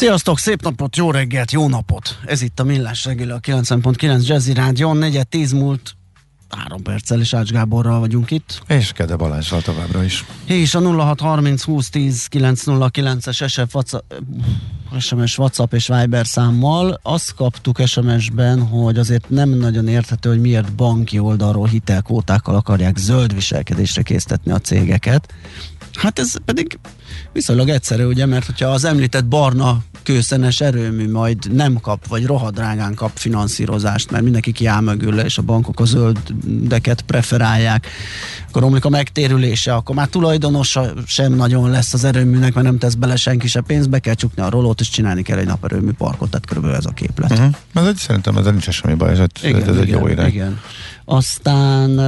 Sziasztok, szép napot, jó reggelt, jó napot! Ez itt a Millás reggeli, a 90.9 Jazzy Rádió, negyed tíz múlt három perccel és Ács Gáborral vagyunk itt. És Kede Balázsral továbbra is. És a 0630 20 10 909-es SF WhatsApp, SMS WhatsApp és Viber számmal azt kaptuk SMS-ben, hogy azért nem nagyon érthető, hogy miért banki oldalról hitelkótákkal akarják zöld viselkedésre késztetni a cégeket. Hát ez pedig viszonylag egyszerű, ugye, mert hogyha az említett barna kőszenes erőmű majd nem kap, vagy rohadrágán kap finanszírozást, mert mindenki kiáll mögül, és a bankok a zöldeket preferálják, akkor romlik a megtérülése, akkor már tulajdonosa sem nagyon lesz az erőműnek, mert nem tesz bele senki se pénzt, be kell csukni a rolót, és csinálni kell egy naperőmű parkot, tehát körülbelül ez a képlet. Uh-huh. Ez egy, szerintem ez nincs semmi baj, ez, igen, ez igen, egy jó irány. Igen. Aztán,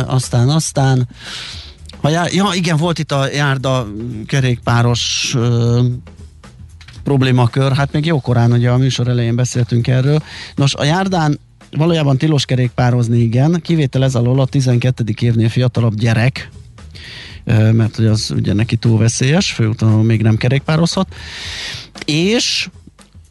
aztán, aztán ha já, ja, igen, volt itt a járda kerékpáros problémakör, hát még jókorán ugye a műsor elején beszéltünk erről. Nos, a járdán valójában tilos kerékpározni, igen, kivétel ez alól a 12. évnél fiatalabb gyerek, mert hogy az ugye neki túl veszélyes, főúton még nem kerékpározhat, és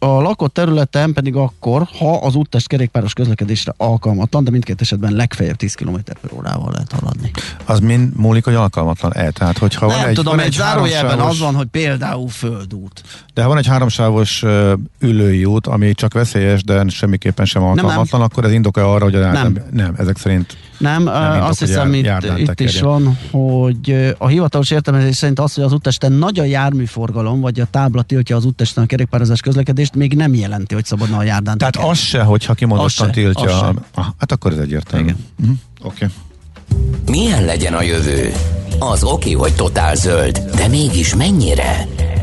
a lakott területen pedig akkor, ha az úttest kerékpáros közlekedésre alkalmatlan, de mindkét esetben legfeljebb 10 km per órával lehet haladni. Az mind múlik, hogy alkalmatlan-e? Tehát, hogyha Nem van egy, tudom, van egy zárójelben az van, hogy például földút. De ha van egy háromsávos uh, ülői út, ami csak veszélyes, de semmiképpen sem alkalmatlan, nem, nem. akkor ez indoka arra, hogy a nem. nem, ezek szerint nem, nem azt hiszem, itt, itt is van, hogy a hivatalos értelmezés szerint az, hogy az úttesten nagy a járműforgalom, vagy a tábla tiltja az úttesten a kerékpározás közlekedést, még nem jelenti, hogy szabadna a járdán. Tehát tekerni. az se, hogyha kimondottan tiltja. Ah, hát akkor ez egyértelmű. Igen. Uh-huh. Oké. Okay. Milyen legyen a jövő? Az oké, okay, hogy totál zöld, de mégis mennyire?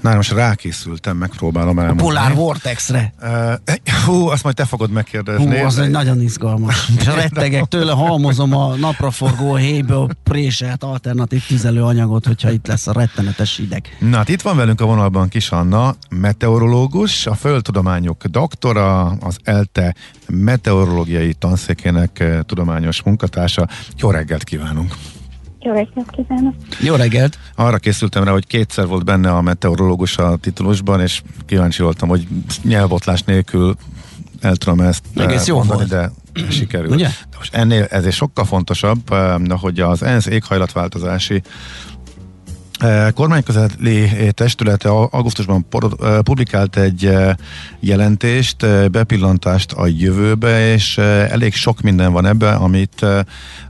Na, most rákészültem, megpróbálom elmondani. A Polar Vortexre. Uh, hú, azt majd te fogod megkérdezni. Hú, az egy nagyon izgalmas. És rettegek tőle, halmozom a napraforgó hélyből préselt alternatív tüzelőanyagot, hogyha itt lesz a rettenetes ideg. Na, hát itt van velünk a vonalban Kis Anna, meteorológus, a földtudományok doktora, az ELTE meteorológiai tanszékének eh, tudományos munkatársa. Jó reggelt kívánunk! Jó reggelt kívánok! Jó reggelt! Arra készültem rá, hogy kétszer volt benne a meteorológus a titulusban, és kíváncsi voltam, hogy nyelvotlás nélkül el tudom ezt Egész jó mondani, de sikerült. Ugye? De most ennél ez egy sokkal fontosabb, eh, hogy az ENSZ éghajlatváltozási kormányközeli testülete augusztusban publikált egy jelentést, bepillantást a jövőbe, és elég sok minden van ebben, amit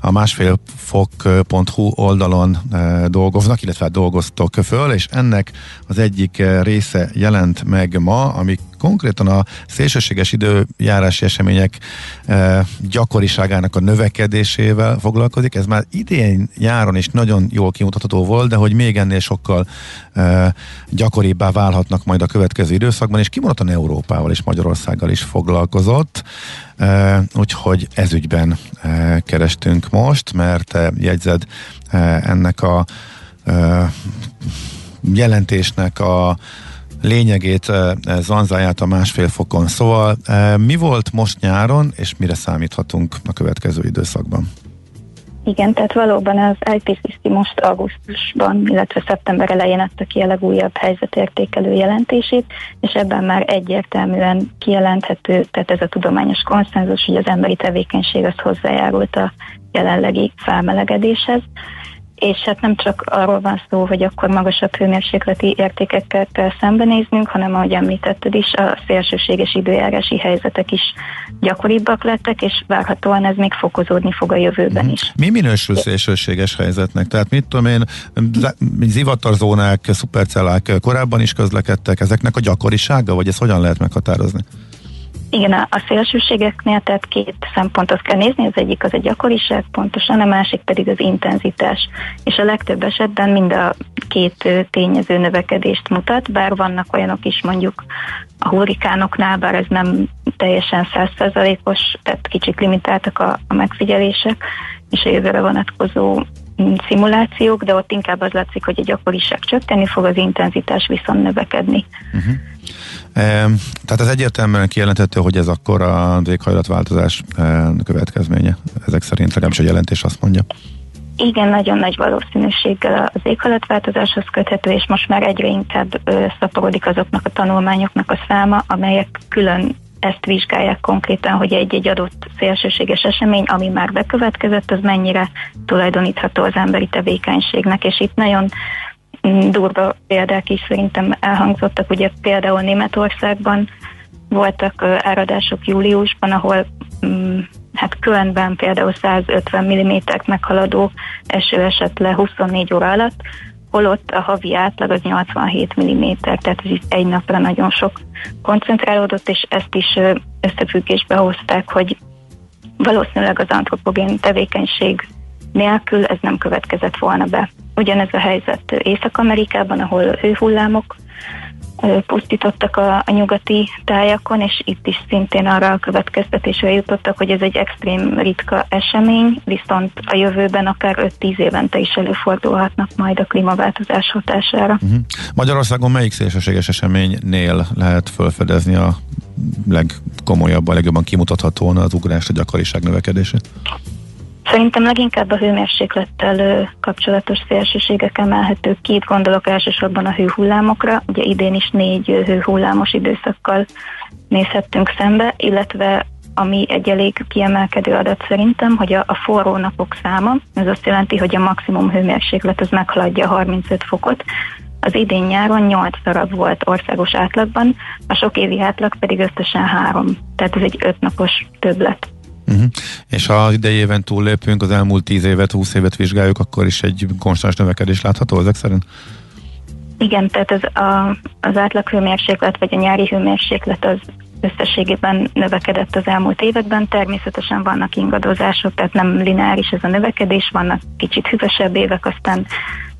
a másfél fok.hu oldalon dolgoznak, illetve dolgoztok föl, és ennek az egyik része jelent meg ma, ami konkrétan a szélsőséges időjárási események e, gyakoriságának a növekedésével foglalkozik. Ez már idén nyáron is nagyon jól kimutatható volt, de hogy még ennél sokkal e, gyakoribbá válhatnak majd a következő időszakban, és kimondottan Európával és Magyarországgal is foglalkozott. E, úgyhogy ezügyben e, kerestünk most, mert e, jegyzed e, ennek a e, jelentésnek a lényegét, zanzáját a másfél fokon. Szóval mi volt most nyáron, és mire számíthatunk a következő időszakban? Igen, tehát valóban az IPCC most augusztusban, illetve szeptember elején adta ki a legújabb helyzetértékelő jelentését, és ebben már egyértelműen kijelenthető, tehát ez a tudományos konszenzus, hogy az emberi tevékenység az hozzájárult a jelenlegi felmelegedéshez és hát nem csak arról van szó, hogy akkor magasabb hőmérsékleti értékekkel kell szembenéznünk, hanem ahogy említetted is, a szélsőséges időjárási helyzetek is gyakoribbak lettek, és várhatóan ez még fokozódni fog a jövőben mhm. is. Mi minősül szélsőséges helyzetnek? Tehát mit tudom én, zivatarzónák, szupercellák korábban is közlekedtek, ezeknek a gyakorisága, vagy ezt hogyan lehet meghatározni? Igen, a szélsőségeknél tehát két szempontot kell nézni, az egyik az a gyakoriság pontosan, a másik pedig az intenzitás. És a legtöbb esetben mind a két tényező növekedést mutat, bár vannak olyanok is mondjuk a hurrikánoknál, bár ez nem teljesen százszerzalékos, tehát kicsit limitáltak a, a megfigyelések, és a jövőre vonatkozó mm, szimulációk, de ott inkább az látszik, hogy a gyakoriság csökkenni fog, az intenzitás viszont növekedni. Uh-huh. Tehát ez egyértelműen kijelenthető, hogy ez akkor a éghajlatváltozás következménye. Ezek szerint legalábbis a jelentés azt mondja. Igen, nagyon nagy valószínűséggel az éghajlatváltozáshoz köthető, és most már egyre inkább szaporodik azoknak a tanulmányoknak a száma, amelyek külön ezt vizsgálják konkrétan, hogy egy-egy adott szélsőséges esemény, ami már bekövetkezett, az mennyire tulajdonítható az emberi tevékenységnek, és itt nagyon durva példák is szerintem elhangzottak. Ugye például Németországban voltak áradások júliusban, ahol mm, hát Kölnben például 150 mm meghaladó eső esett le 24 óra alatt, holott a havi átlag az 87 mm, tehát ez egy napra nagyon sok koncentrálódott, és ezt is összefüggésbe hozták, hogy valószínűleg az antropogén tevékenység nélkül ez nem következett volna be. Ugyanez a helyzet Észak-Amerikában, ahol hőhullámok pusztítottak a, a nyugati tájakon, és itt is szintén arra a következtetésre jutottak, hogy ez egy extrém ritka esemény, viszont a jövőben akár 5-10 évente is előfordulhatnak majd a klímaváltozás hatására. Uh-huh. Magyarországon melyik szélsőséges eseménynél lehet felfedezni a legkomolyabban, legjobban kimutathatóan az ugrást, a gyakoriság növekedését? Szerintem leginkább a hőmérséklettel kapcsolatos szélsőségek emelhetők ki. Itt gondolok elsősorban a hőhullámokra. Ugye idén is négy hőhullámos időszakkal nézhettünk szembe, illetve ami egy elég kiemelkedő adat szerintem, hogy a, a forró napok száma, ez azt jelenti, hogy a maximum hőmérséklet az meghaladja 35 fokot, az idén nyáron 8 darab volt országos átlagban, a sok évi átlag pedig összesen 3. Tehát ez egy 5 napos többlet. Uh-huh. És ha az idejében túllépünk, az elmúlt 10 évet, 20 évet vizsgáljuk, akkor is egy konstans növekedés látható ezek szerint? Igen, tehát az, a, az átlag hőmérséklet, vagy a nyári hőmérséklet az összességében növekedett az elmúlt években. Természetesen vannak ingadozások, tehát nem lineáris ez a növekedés, vannak kicsit hűvösebb évek, aztán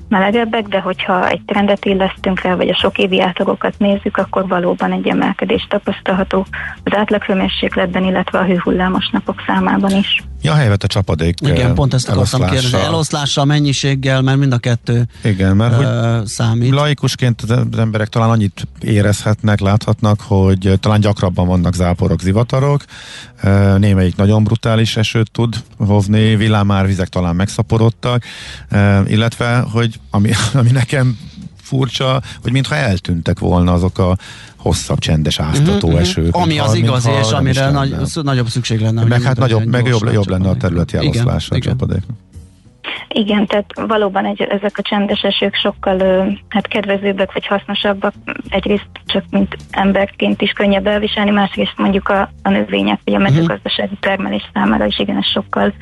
melegebbek, de hogyha egy trendet illesztünk rá, vagy a sok évi átlagokat nézzük, akkor valóban egy emelkedés tapasztalható az átlaghőmérsékletben, illetve a hőhullámos napok számában is. Ja, helyett a csapadék Igen, pont ezt akartam kérdezni. Eloszlással, mennyiséggel, mert mind a kettő Igen, mert uh, hogy számít. Laikusként az emberek talán annyit érezhetnek, láthatnak, hogy talán gyakrabban vannak záporok, zivatarok, némelyik nagyon brutális esőt tud hozni, villámárvizek talán megszaporodtak, illetve, hogy ami, ami nekem furcsa, hogy mintha eltűntek volna azok a hosszabb, csendes, áztató uh-huh, esők. Ami az igazi, és amire nagy, nagyobb szükség lenne. Meg hát nagyobb, meg jobb, jobb lenne a területi eloszlása a csapadéknak. Igen, tehát valóban egy, ezek a csendes esők sokkal hát kedvezőbbek vagy hasznosabbak. Egyrészt csak mint emberként is könnyebb elviselni, másrészt mondjuk a, a növények vagy a mhm. mezőgazdasági termelés számára is igen, ez sokkal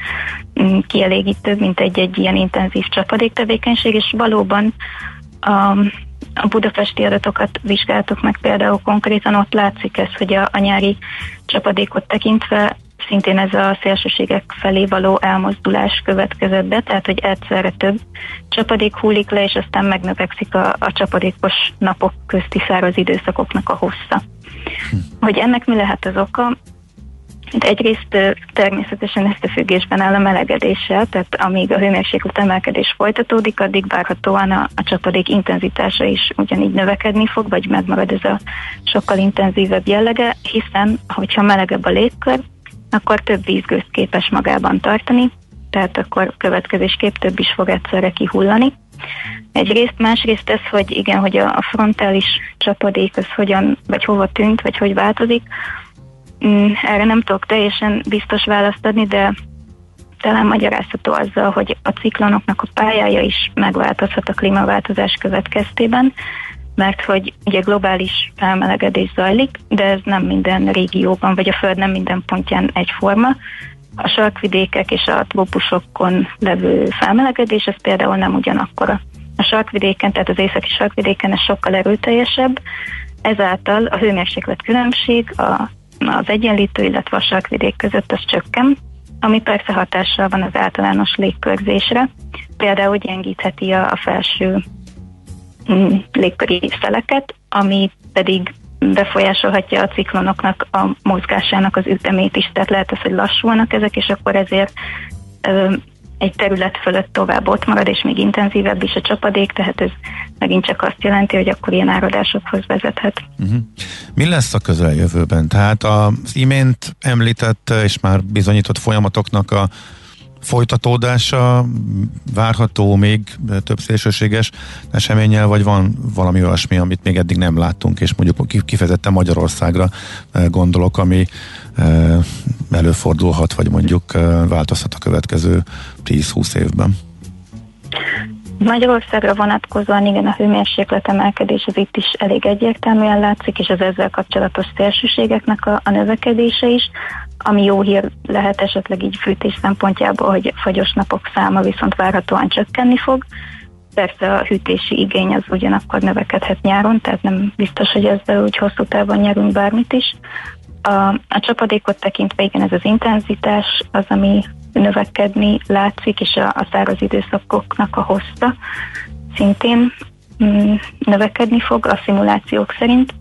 mm, kielégítőbb, mint egy-egy ilyen intenzív csapadéktevékenység, és valóban a, a budapesti adatokat vizsgáltuk meg például konkrétan, ott látszik ez, hogy a, a nyári csapadékot tekintve szintén ez a szélsőségek felé való elmozdulás következett be, tehát hogy egyszerre több csapadék hullik le, és aztán megnövekszik a, a csapadékos napok közti száraz időszakoknak a hossza. Hogy ennek mi lehet az oka? Egyrészt természetesen összefüggésben áll a melegedéssel, tehát amíg a hőmérséklet emelkedés folytatódik, addig várhatóan a, a csapadék intenzitása is ugyanígy növekedni fog, vagy megmarad ez a sokkal intenzívebb jellege, hiszen hogyha melegebb a légkör, akkor több vízgőzt képes magában tartani, tehát akkor következésképp több is fog egyszerre kihullani. Egyrészt, másrészt ez, hogy igen, hogy a, frontális csapadék az hogyan, vagy hova tűnt, vagy hogy változik, mm, erre nem tudok teljesen biztos választ adni, de talán magyarázható azzal, hogy a ciklonoknak a pályája is megváltozhat a klímaváltozás következtében, mert hogy ugye globális felmelegedés zajlik, de ez nem minden régióban, vagy a Föld nem minden pontján egyforma. A sarkvidékek és a trópusokon levő felmelegedés, ez például nem ugyanakkora. A sarkvidéken, tehát az északi sarkvidéken ez sokkal erőteljesebb, ezáltal a hőmérséklet különbség a, az egyenlítő, illetve a sarkvidék között az csökken, ami persze hatással van az általános légkörzésre. Például gyengítheti a, a felső légköri szeleket, ami pedig befolyásolhatja a ciklonoknak a mozgásának az ütemét is, tehát lehet az, hogy lassulnak ezek, és akkor ezért egy terület fölött tovább ott marad, és még intenzívebb is a csapadék, tehát ez megint csak azt jelenti, hogy akkor ilyen áradásokhoz vezethet. Uh-huh. Mi lesz a közeljövőben? Tehát az imént említett és már bizonyított folyamatoknak a folytatódása várható még több szélsőséges eseménnyel, vagy van valami olyasmi, amit még eddig nem láttunk, és mondjuk kifejezetten Magyarországra eh, gondolok, ami eh, előfordulhat, vagy mondjuk eh, változhat a következő 10-20 évben? Magyarországra vonatkozóan igen, a hőmérséklet emelkedés az itt is elég egyértelműen látszik, és az ezzel kapcsolatos szélsőségeknek a, a növekedése is, ami jó hír lehet esetleg így fűtés szempontjából, hogy fagyos napok száma viszont várhatóan csökkenni fog. Persze a hűtési igény az ugyanakkor növekedhet nyáron, tehát nem biztos, hogy ezzel úgy hosszú távon nyerünk bármit is. A, a csapadékot tekintve igen, ez az intenzitás az, ami növekedni látszik, és a, a száraz időszakoknak a hossza szintén mm, növekedni fog a szimulációk szerint.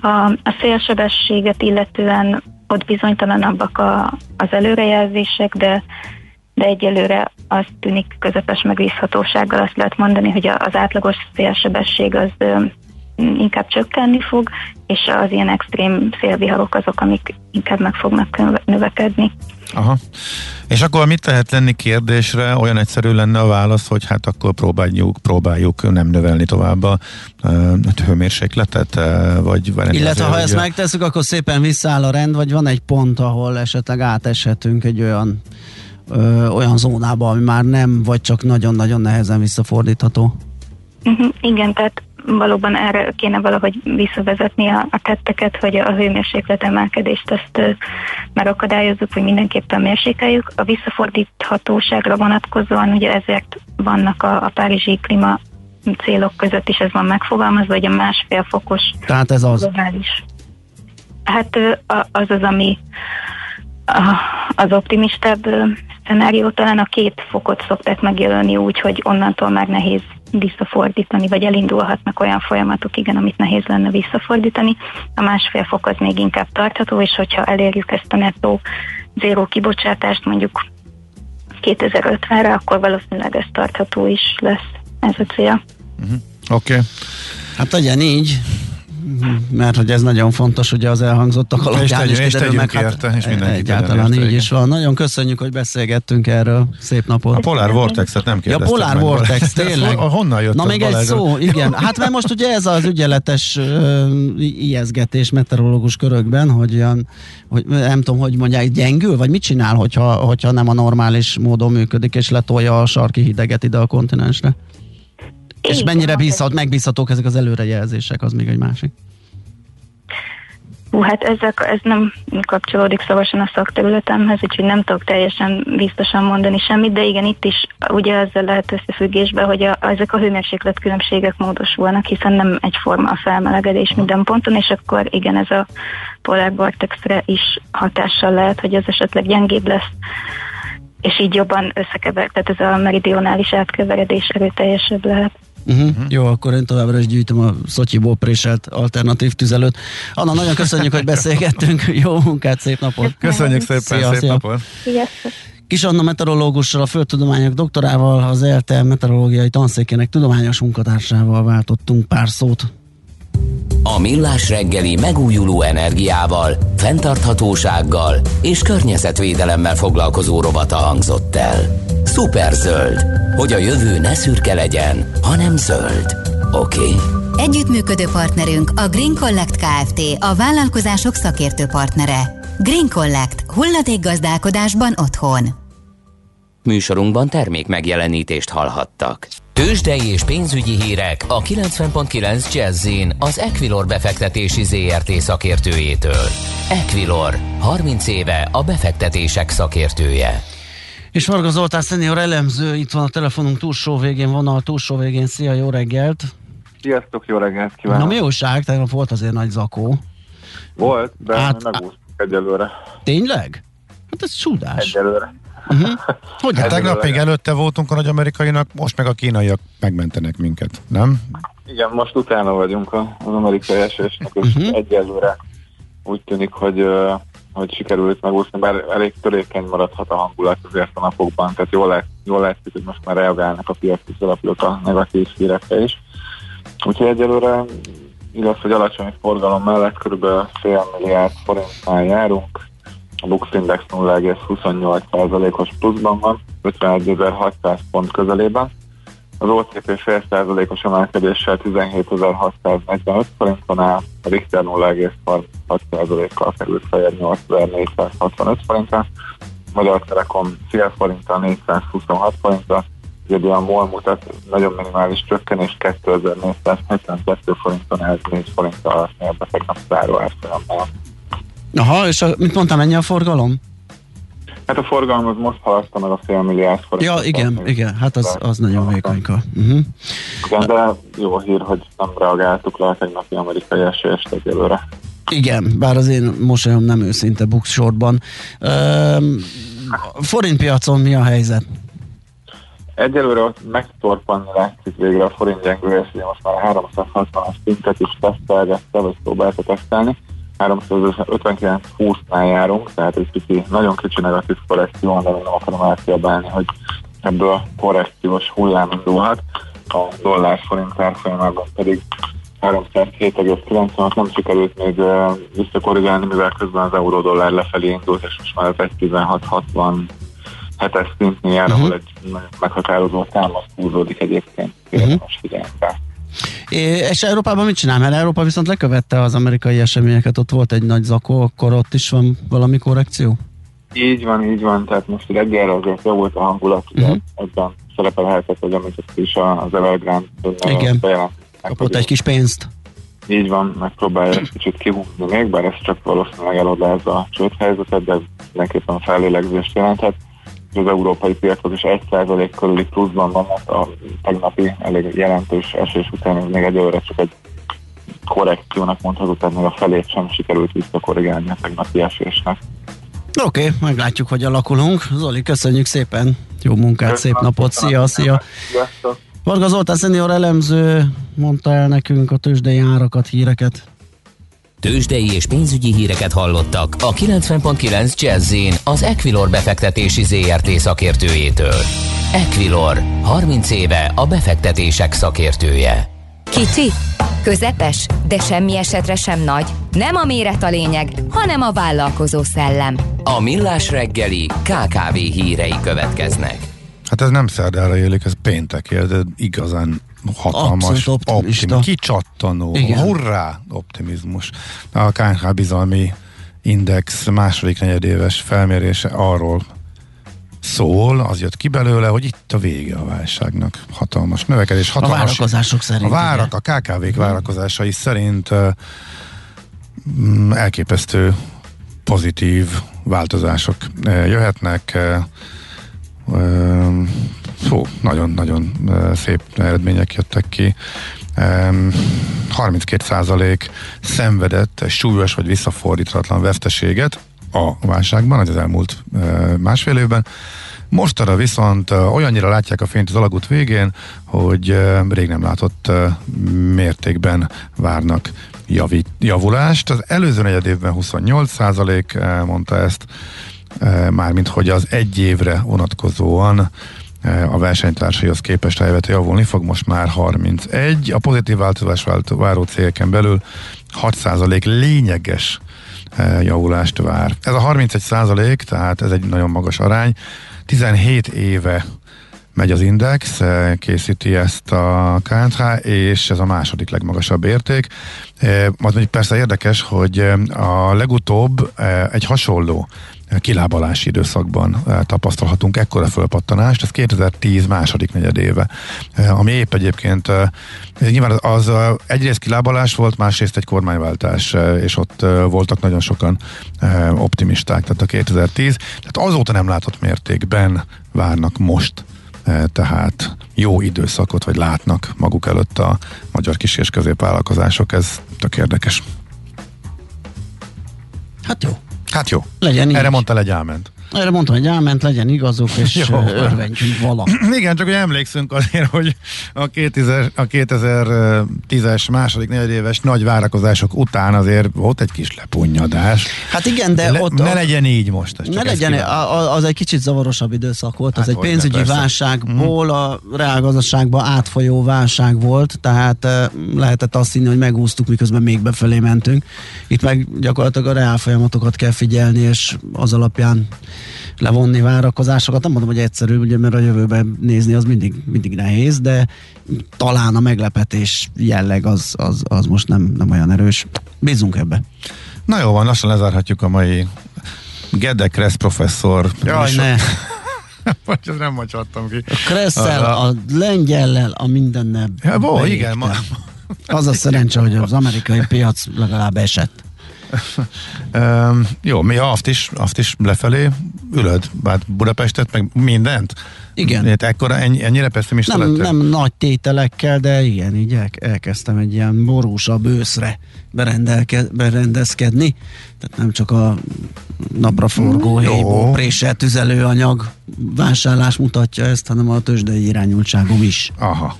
A, a szélsebességet illetően ott bizonytalanabbak a, az előrejelzések, de, de egyelőre azt tűnik közepes megbízhatósággal azt lehet mondani, hogy az átlagos szélsebesség az inkább csökkenni fog, és az ilyen extrém szélviharok azok, amik inkább meg fognak növekedni. Aha. És akkor mit lehet lenni kérdésre? Olyan egyszerű lenne a válasz, hogy hát akkor próbáljuk, próbáljuk nem növelni tovább a, a hőmérsékletet? Vagy, vagy Illetve ha ezt megteszünk, akkor szépen visszaáll a rend, vagy van egy pont, ahol esetleg áteshetünk egy olyan ö, olyan zónába, ami már nem, vagy csak nagyon-nagyon nehezen visszafordítható. Uh-huh, igen, tehát valóban erre kéne valahogy visszavezetni a, a tetteket, hogy a hőmérséklet emelkedést ezt megakadályozzuk, hogy mindenképpen mérsékeljük. A visszafordíthatóságra vonatkozóan ugye ezért vannak a, a párizsi klíma célok között is ez van megfogalmazva, hogy a másfél fokos Tehát ez az. Globális. Hát az az, ami az optimistább szenárió, talán a két fokot szokták megjelölni úgy, hogy onnantól már nehéz visszafordítani, vagy elindulhatnak olyan folyamatok, igen, amit nehéz lenne visszafordítani. A másfél fok az még inkább tartható, és hogyha elérjük ezt a nettó zéró kibocsátást mondjuk 2050-re, akkor valószínűleg ez tartható is lesz ez a cél. Uh-huh. Oké. Okay. Hát legyen így mert hogy ez nagyon fontos, ugye az elhangzottak alapján is kiderül meg, hát érte, és egyáltalán így is van. Nagyon köszönjük, hogy beszélgettünk erről. Szép napot. A Polar Vortex-et nem kérdeztem. Ja, Polar Vortex, tényleg. Honnan jött Na még egy szó, igen. Hát mert most ugye ez az ügyeletes uh, ijeszgetés meteorológus körökben, hogy, olyan, hogy nem tudom, hogy mondják, gyengül, vagy mit csinál, hogyha, hogyha nem a normális módon működik, és letolja a sarki hideget ide a kontinensre? És mennyire bízhat, megbízhatók ezek az előrejelzések, az még egy másik. Hú, hát ezek, ez nem kapcsolódik szavasan a szakterületemhez, úgyhogy nem tudok teljesen biztosan mondani semmit, de igen, itt is ugye ezzel lehet összefüggésben, hogy a, ezek a hőmérséklet különbségek módosulnak, hiszen nem egyforma a felmelegedés minden ponton, és akkor igen, ez a polar vortexre is hatással lehet, hogy ez esetleg gyengébb lesz, és így jobban összekever, tehát ez a meridionális átkeveredés erőteljesebb lehet. Uh-huh. Uh-huh. Jó, akkor én továbbra is gyűjtöm a Szotyiból préselt alternatív tüzelőt. Anna, nagyon köszönjük, hogy beszélgettünk. Jó munkát, szép napot! Köszönjük szépen, szia, szép szia. napot! Sziasztok! Kis Anna meteorológussal, a földtudományok doktorával, az ELTE meteorológiai tanszékének tudományos munkatársával váltottunk pár szót. A Millás reggeli megújuló energiával, fenntarthatósággal és környezetvédelemmel foglalkozó rovata hangzott el. Superzöld, hogy a jövő ne szürke legyen, hanem zöld. Oké? Okay? Együttműködő partnerünk a Green Collect Kft. A vállalkozások szakértő partnere. Green Collect hulladékgazdálkodásban otthon. Műsorunkban termék megjelenítést hallhattak. Tőzsdei és pénzügyi hírek a 90.9 jazz az Equilor befektetési ZRT szakértőjétől. Equilor, 30 éve a befektetések szakértője. És Varga Zoltán szenior elemző, itt van a telefonunk túlsó végén, vonal túlsó végén. Szia, jó reggelt! Sziasztok, jó reggelt kívánok! Na mi újság? Tegnap volt azért nagy zakó. Volt, de hát, megúsztuk egyelőre. Tényleg? Hát ez csúdás. Egyelőre. Uh-huh. Hogy hát tegnap még előtte voltunk a nagy amerikainak, most meg a kínaiak megmentenek minket, nem? Igen, most utána vagyunk az amerikai esésnek, és uh-huh. egyelőre úgy tűnik, hogy hogy sikerült megúszni, bár elég törékeny maradhat a hangulat azért a napokban, tehát jól, lát, jól látszik, hogy most már reagálnak a piaci szereplők a negatív hírekre is. Úgyhogy egyelőre igaz, hogy alacsony forgalom mellett kb. fél milliárd forintnál járunk, a Lux Index 0,28%-os pluszban van, 51.600 pont közelében. Az OCP fél százalékos emelkedéssel 17.645 forinton áll, a Richter 0,36 százalékkal került feljebb 8.465 forintra, Magyar Telekom fél forinttal 426 forintra, egy olyan MOL mutat nagyon minimális csökkenés 2472 forinton, ez 4 forinttal a tegnap záró árfolyammal. Aha, és a, mit mondtam, ennyi a forgalom? Hát a forgalom az most haladta meg a fél milliárd forint. Ja, igen, igen, hát az, az nagyon vékonyka. Uh-huh. Igen, de jó hír, hogy nem reagáltuk le a tegnapi amerikai esélyest egyelőre. Igen, bár az én mosolyom nem őszinte bux sorban. Üm, forintpiacon mi a helyzet? Egyelőre ott megtorpanni látszik végre a forint gyengülés, ugye most már 360-as szintet is tesztelgette, vagy próbálta tesztelni 359-20-nál járunk, tehát egy kicsi, nagyon kicsi negatív korrekció, de nem akarom elkiabálni, hogy ebből a korrekciós hullám indulhat. A dollár forint árfolyamában pedig 307,96 nem sikerült még visszakorrigálni, mivel közben az euró-dollár lefelé indult, és most már az 1.1660 hetes szintnél jár, uh-huh. ahol egy meghatározó támasz húzódik egyébként. Uh-huh. Most és Európában mit csinál? Mert Európa viszont lekövette az amerikai eseményeket, ott volt egy nagy zakó, akkor ott is van valami korrekció? Így van, így van, tehát most reggelre azért jó volt a hangulat, uh-huh. ebben szerepelhetett, hogy amit is az Evergrande Igen, kapott egy kis pénzt. Így van, megpróbálja egy kicsit kihúzni még, bár ez csak valószínűleg elodázza a csődhelyzetet, de mindenképpen fellélegzést jelenthet az európai piacok is 1% körüli pluszban vannak a tegnapi elég jelentős esés után, ez még egyelőre csak egy korrekciónak mondható, tehát még a felét sem sikerült visszakorrigálni a tegnapi esésnek. Oké, okay, meglátjuk, hogy alakulunk. Zoli, köszönjük szépen. Jó munkát, szép napot. Szia, szia. Varga Zoltán szenior elemző mondta el nekünk a tőzsdei árakat, híreket. Tőzsdei és pénzügyi híreket hallottak a 90.9 jazz az Equilor befektetési ZRT szakértőjétől. Equilor, 30 éve a befektetések szakértője. Kicsi, közepes, de semmi esetre sem nagy. Nem a méret a lényeg, hanem a vállalkozó szellem. A Millás reggeli KKV hírei következnek. Hát ez nem szerdára élik, ez péntek, de igazán hatalmas optimista. kicsattanó, Igen. hurrá optimizmus. A KNH bizalmi index második negyedéves felmérése arról szól, az jött ki belőle, hogy itt a vége a válságnak. Hatalmas növekedés. Hatalmas, a várakozások szerint. A várak, a KKV-k várakozásai szerint uh, elképesztő pozitív változások uh, jöhetnek. Uh, Fú, nagyon-nagyon szép eredmények jöttek ki. 32 százalék szenvedett egy súlyos vagy visszafordíthatatlan veszteséget a válságban, az elmúlt másfél évben. Mostanra viszont olyannyira látják a fényt az alagút végén, hogy rég nem látott mértékben várnak javít, javulást. Az előző negyed évben 28 százalék mondta ezt, mármint hogy az egy évre vonatkozóan a versenytársaihoz képest elvete javulni fog, most már 31. A pozitív változás váró célken belül 6% lényeges javulást vár. Ez a 31 százalék, tehát ez egy nagyon magas arány. 17 éve megy az index, készíti ezt a KNH, és ez a második legmagasabb érték. Az persze érdekes, hogy a legutóbb egy hasonló kilábalási időszakban eh, tapasztalhatunk ekkora fölpattanást, ez 2010 második negyedéve, eh, ami épp egyébként eh, nyilván az egyrészt kilábalás volt, másrészt egy kormányváltás, és ott voltak nagyon sokan optimisták, tehát a 2010, tehát azóta nem látott mértékben várnak most tehát jó időszakot, vagy látnak maguk előtt a magyar kis- és középvállalkozások, ez tök érdekes. Hát jó. Hát jó. Legyen Erre mondta egy áment. Erre mondtam, hogy elment, legyen igazuk, és örvendjünk vala. Igen, csak hogy emlékszünk azért, hogy a, 2000, a 2010-es második negyedéves nagy várakozások után azért volt egy kis lepunyadás. Hát igen, de Le, ott... Ne legyen így most. Ne legyen, a, az egy kicsit zavarosabb időszak volt, hát az egy pénzügyi persze. válságból mhm. a reálgazdaságba átfolyó válság volt, tehát lehetett azt hinni, hogy megúsztuk, miközben még befelé mentünk. Itt meg gyakorlatilag a reál folyamatokat kell figyelni, és az alapján levonni várakozásokat. Nem mondom, hogy egyszerű, ugye, mert a jövőben nézni az mindig, mindig nehéz, de talán a meglepetés jelleg az, az, az most nem, nem olyan erős. Bízunk ebbe. Na jó van, lassan lezárhatjuk a mai Gede Kressz professzor. Jaj, ne! Vagy ez nem macsattam ki. A Kresszel, a, a lengyellel, a mindennel. Ja, bó, igen. Ma... Az a szerencse, hogy az amerikai piac legalább esett. Jó, mi aft is, aft is lefelé ülöd, bár Budapestet, meg mindent. Igen. Itt ekkora, ennyi, ennyire pessimista nem, lettél? nem nagy tételekkel, de igen, így el, elkezdtem egy ilyen borúsabb őszre berendezkedni. Tehát nem csak a napraforgó, héjbó, préssel tüzelőanyag vásárlás mutatja ezt, hanem a tőzsdei irányultságom is. Aha.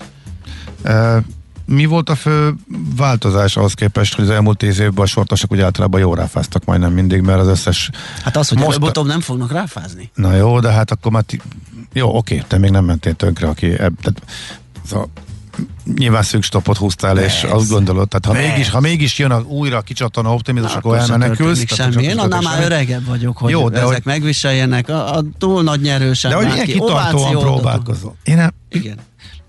Uh, mi volt a fő változás ahhoz képest, hogy az elmúlt tíz évben a sortosok úgy általában jó ráfáztak majdnem mindig, mert az összes... Hát az, hogy most előbb-utóbb nem fognak ráfázni. Na jó, de hát akkor már... T... Jó, oké, te még nem mentél tönkre, aki... Ebb, tehát, szóval, nyilván szűkstopot húztál, Persze. és azt gondolod, tehát ha Persze. mégis, ha mégis jön a, újra kicsattan optimizmus, akkor elmenekülsz. Semmi. Én annál már öregebb vagyok, hogy Jó, de ezek hogy... megviseljenek. A, a túl nagy nyerősen. De hogy ilyen kitartóan próbálkozol. Én nem... Igen.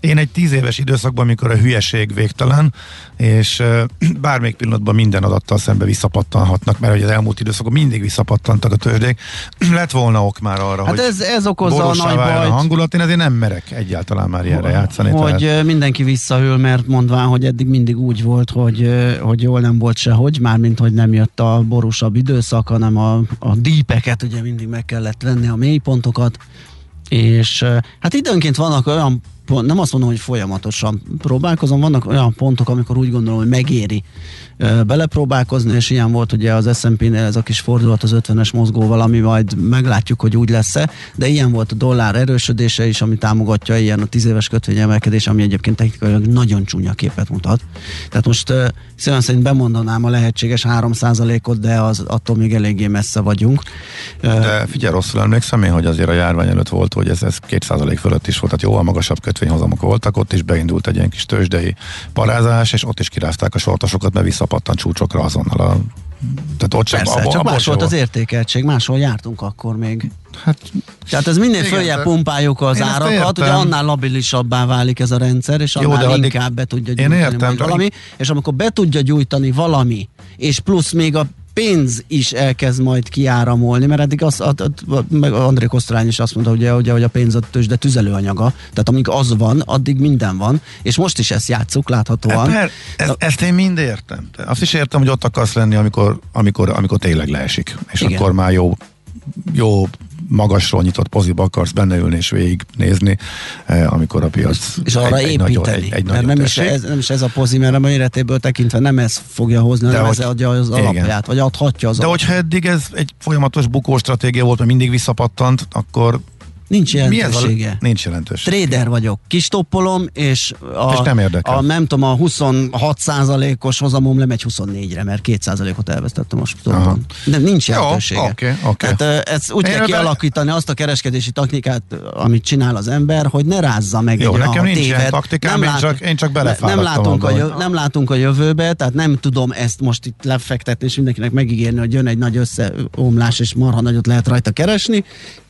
Én egy tíz éves időszakban, amikor a hülyeség végtelen, és bármelyik pillanatban minden adattal szembe visszapattanhatnak, mert hogy az elmúlt időszakban mindig visszapattantak a tőzsdék, lett volna ok már arra, hát hogy ez, ez okozza a nagy bajt. a hangulat, én ezért nem merek egyáltalán már ilyenre játszani. Hogy tehát... mindenki visszahűl, mert mondván, hogy eddig mindig úgy volt, hogy, hogy jól nem volt sehogy, mármint, hogy nem jött a borúsabb időszak, hanem a, a dípeket ugye mindig meg kellett venni, a mélypontokat, és hát időnként vannak olyan pont, nem azt mondom, hogy folyamatosan próbálkozom, vannak olyan pontok, amikor úgy gondolom, hogy megéri belepróbálkozni, és ilyen volt ugye az S&P-nél ez a kis fordulat az 50-es mozgóval, ami majd meglátjuk, hogy úgy lesz-e, de ilyen volt a dollár erősödése is, ami támogatja ilyen a 10 éves kötvény emelkedés, ami egyébként technikailag nagyon csúnya képet mutat. Tehát most uh, szívem szerint bemondanám a lehetséges 3%-ot, de az attól még eléggé messze vagyunk. De figyelj, rosszul emlékszem én, hogy azért a járvány előtt volt, hogy ez, ez 2% fölött is volt, tehát jóval magasabb kötvényhozamok voltak, ott is beindult egy ilyen kis tőzsdei parázás, és ott is kirázták a sortosokat, mert vissza pattan csúcsokra azonnal a tehát ott sem, Persze, abba, csak más volt az értékeltség, máshol jártunk akkor még. Hát, Tehát ez minél följebb pumpáljuk az árakat, ugye annál labilisabbá válik ez a rendszer, és annál Jó, inkább be tudja gyújtani én értem, valami, és amikor be tudja gyújtani valami, és plusz még a pénz is elkezd majd kiáramolni, mert eddig az, a, a, meg André Kosztorány is azt mondta, ugye, ugye, hogy a pénz a tőzsde tüzelőanyaga, tehát amíg az van, addig minden van, és most is ezt játszuk láthatóan. E, ez, ezt én mind értem. Azt is értem, hogy ott akarsz lenni, amikor, amikor, amikor tényleg leesik, és Igen. akkor már jó jó magasról nyitott poziba akarsz benne ülni és végignézni, eh, amikor a piac és arra egy, építeni, egy, egy, egy mert nem is, ez, nem is ez a pozi, mert a méretéből tekintve nem ez fogja hozni, hanem hogy, ez adja az igen. alapját, vagy adhatja az De alapját. hogyha eddig ez egy folyamatos bukó stratégia volt, mert mindig visszapattant, akkor Nincs jelentősége. Mi a... Nincs jelentősége. Trader vagyok. Kis toppolom, és a, és nem érdekel. a nem tudom, a 26 os hozamom lemegy 24-re, mert 2 ot elvesztettem most toppon. De nincs jelentősége. Jó, oké, oké. Tehát ezt úgy Én kell kialakítani azt a kereskedési technikát, amit csinál az ember, hogy ne rázza meg Jó, egy nekem nincs téved. ilyen taktikám, nem én, csak, én csak nem látunk, a jövő, nem látunk a jövőbe, tehát nem tudom ezt most itt lefektetni, és mindenkinek megígérni, hogy jön egy nagy összeomlás, és marha nagyot lehet rajta keresni.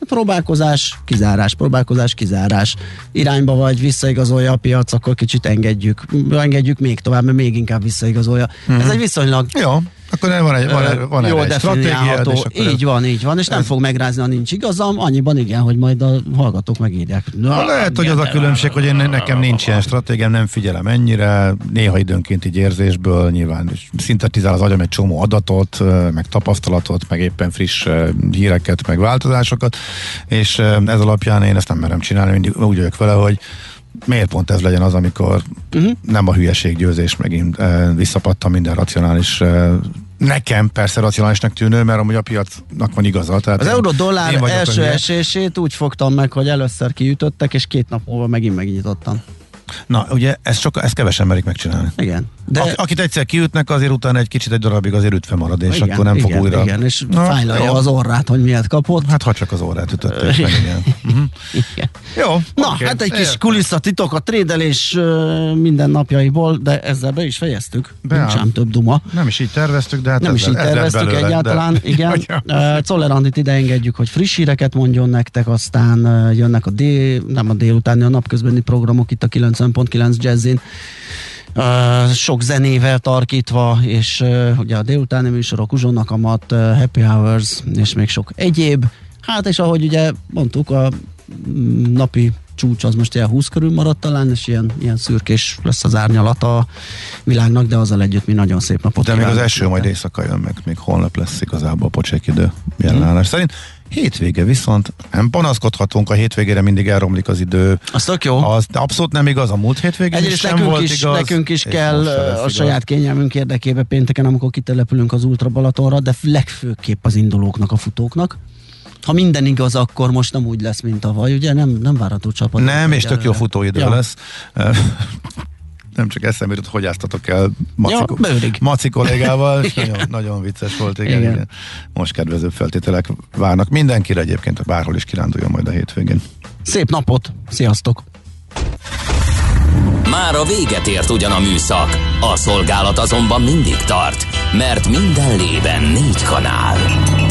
Próbálkozás, kizárás, próbálkozás, kizárás. Irányba vagy, visszaigazolja a piac, akkor kicsit engedjük. Engedjük még tovább, mert még inkább visszaigazolja. Mm-hmm. Ez egy viszonylag Jó. Akkor van egy, van, egy, van jó egy stratégiád, Így van, így van, és nem fog megrázni, ha nincs igazam, annyiban igen, hogy majd a hallgatók megírják. Na, lehet, hogy az a különbség, hogy én nekem nincs ilyen stratégiám, nem figyelem ennyire, néha időnként így érzésből nyilván szintetizál az agyam egy csomó adatot, meg tapasztalatot, meg éppen friss híreket, meg változásokat, és ez alapján én ezt nem merem csinálni, mindig úgy vagyok vele, hogy miért pont ez legyen az, amikor uh-huh. nem a hülyeség győzés megint e, visszapattan minden racionális e, Nekem persze racionálisnak tűnő, mert amúgy a piacnak van igaza. Tehát az euró-dollár első esését úgy fogtam meg, hogy először kiütöttek, és két nap múlva megint megnyitottam. Na, ugye ezt, sok, ezt kevesen merik megcsinálni. Igen. De... Ak- akit egyszer kiütnek, azért utána egy kicsit egy darabig azért ütve marad, és igen, akkor nem igen, fog újra... Igen, és Na, fájlalja az orrát, hogy miért kapott. Hát ha csak az orrát ütötték meg, igen. Uh-huh. igen. Jó, Na, okay. hát egy kis kulisszatitok a trédelés minden napjaiból, de ezzel be is fejeztük. Be Nincs ám több duma. Nem is így terveztük, de hát Nem ezzel, is így terveztük belőle, egyáltalán, de... igen. Czoller Andit ide engedjük, hogy friss híreket mondjon nektek, aztán jönnek a dél, nem a délutáni, a napközbeni programok itt a 90.9 Jazzin. Uh, sok zenével tarkítva, és uh, ugye a délutáni műsorok, Uzsonnakamat, uh, Happy Hours, és még sok egyéb. Hát és ahogy ugye mondtuk, a napi csúcs az most ilyen 20 körül maradt talán, és ilyen, ilyen szürkés lesz az árnyalata a világnak, de azzal együtt mi nagyon szép napot De még az eső majd éjszaka jön, meg még holnap lesz igazából a pocsék idő jelenállás hmm. szerint. Hétvége viszont nem panaszkodhatunk, a hétvégére mindig elromlik az idő. Az tök jó. Az abszolút nem igaz, a múlt hétvégén is sem volt is, igaz. Nekünk is kell a igaz. saját kényelmünk érdekében pénteken, amikor kitelepülünk az Ultra Balatonra, de legfőképp az indulóknak, a futóknak ha minden igaz, akkor most nem úgy lesz, mint tavaly, ugye? Nem, nem várható csapat. Nem, és tök jó futóidő ja. lesz. nem csak eszembe jutott, hogy áztatok el Maci, ja, Maci kollégával, és nagyon, nagyon vicces volt, igen, igen. igen. Most kedvező feltételek várnak mindenkire egyébként, bárhol is kiránduljon majd a hétvégén. Szép napot, sziasztok! Már a véget ért ugyan a műszak, a szolgálat azonban mindig tart, mert minden lében négy kanál.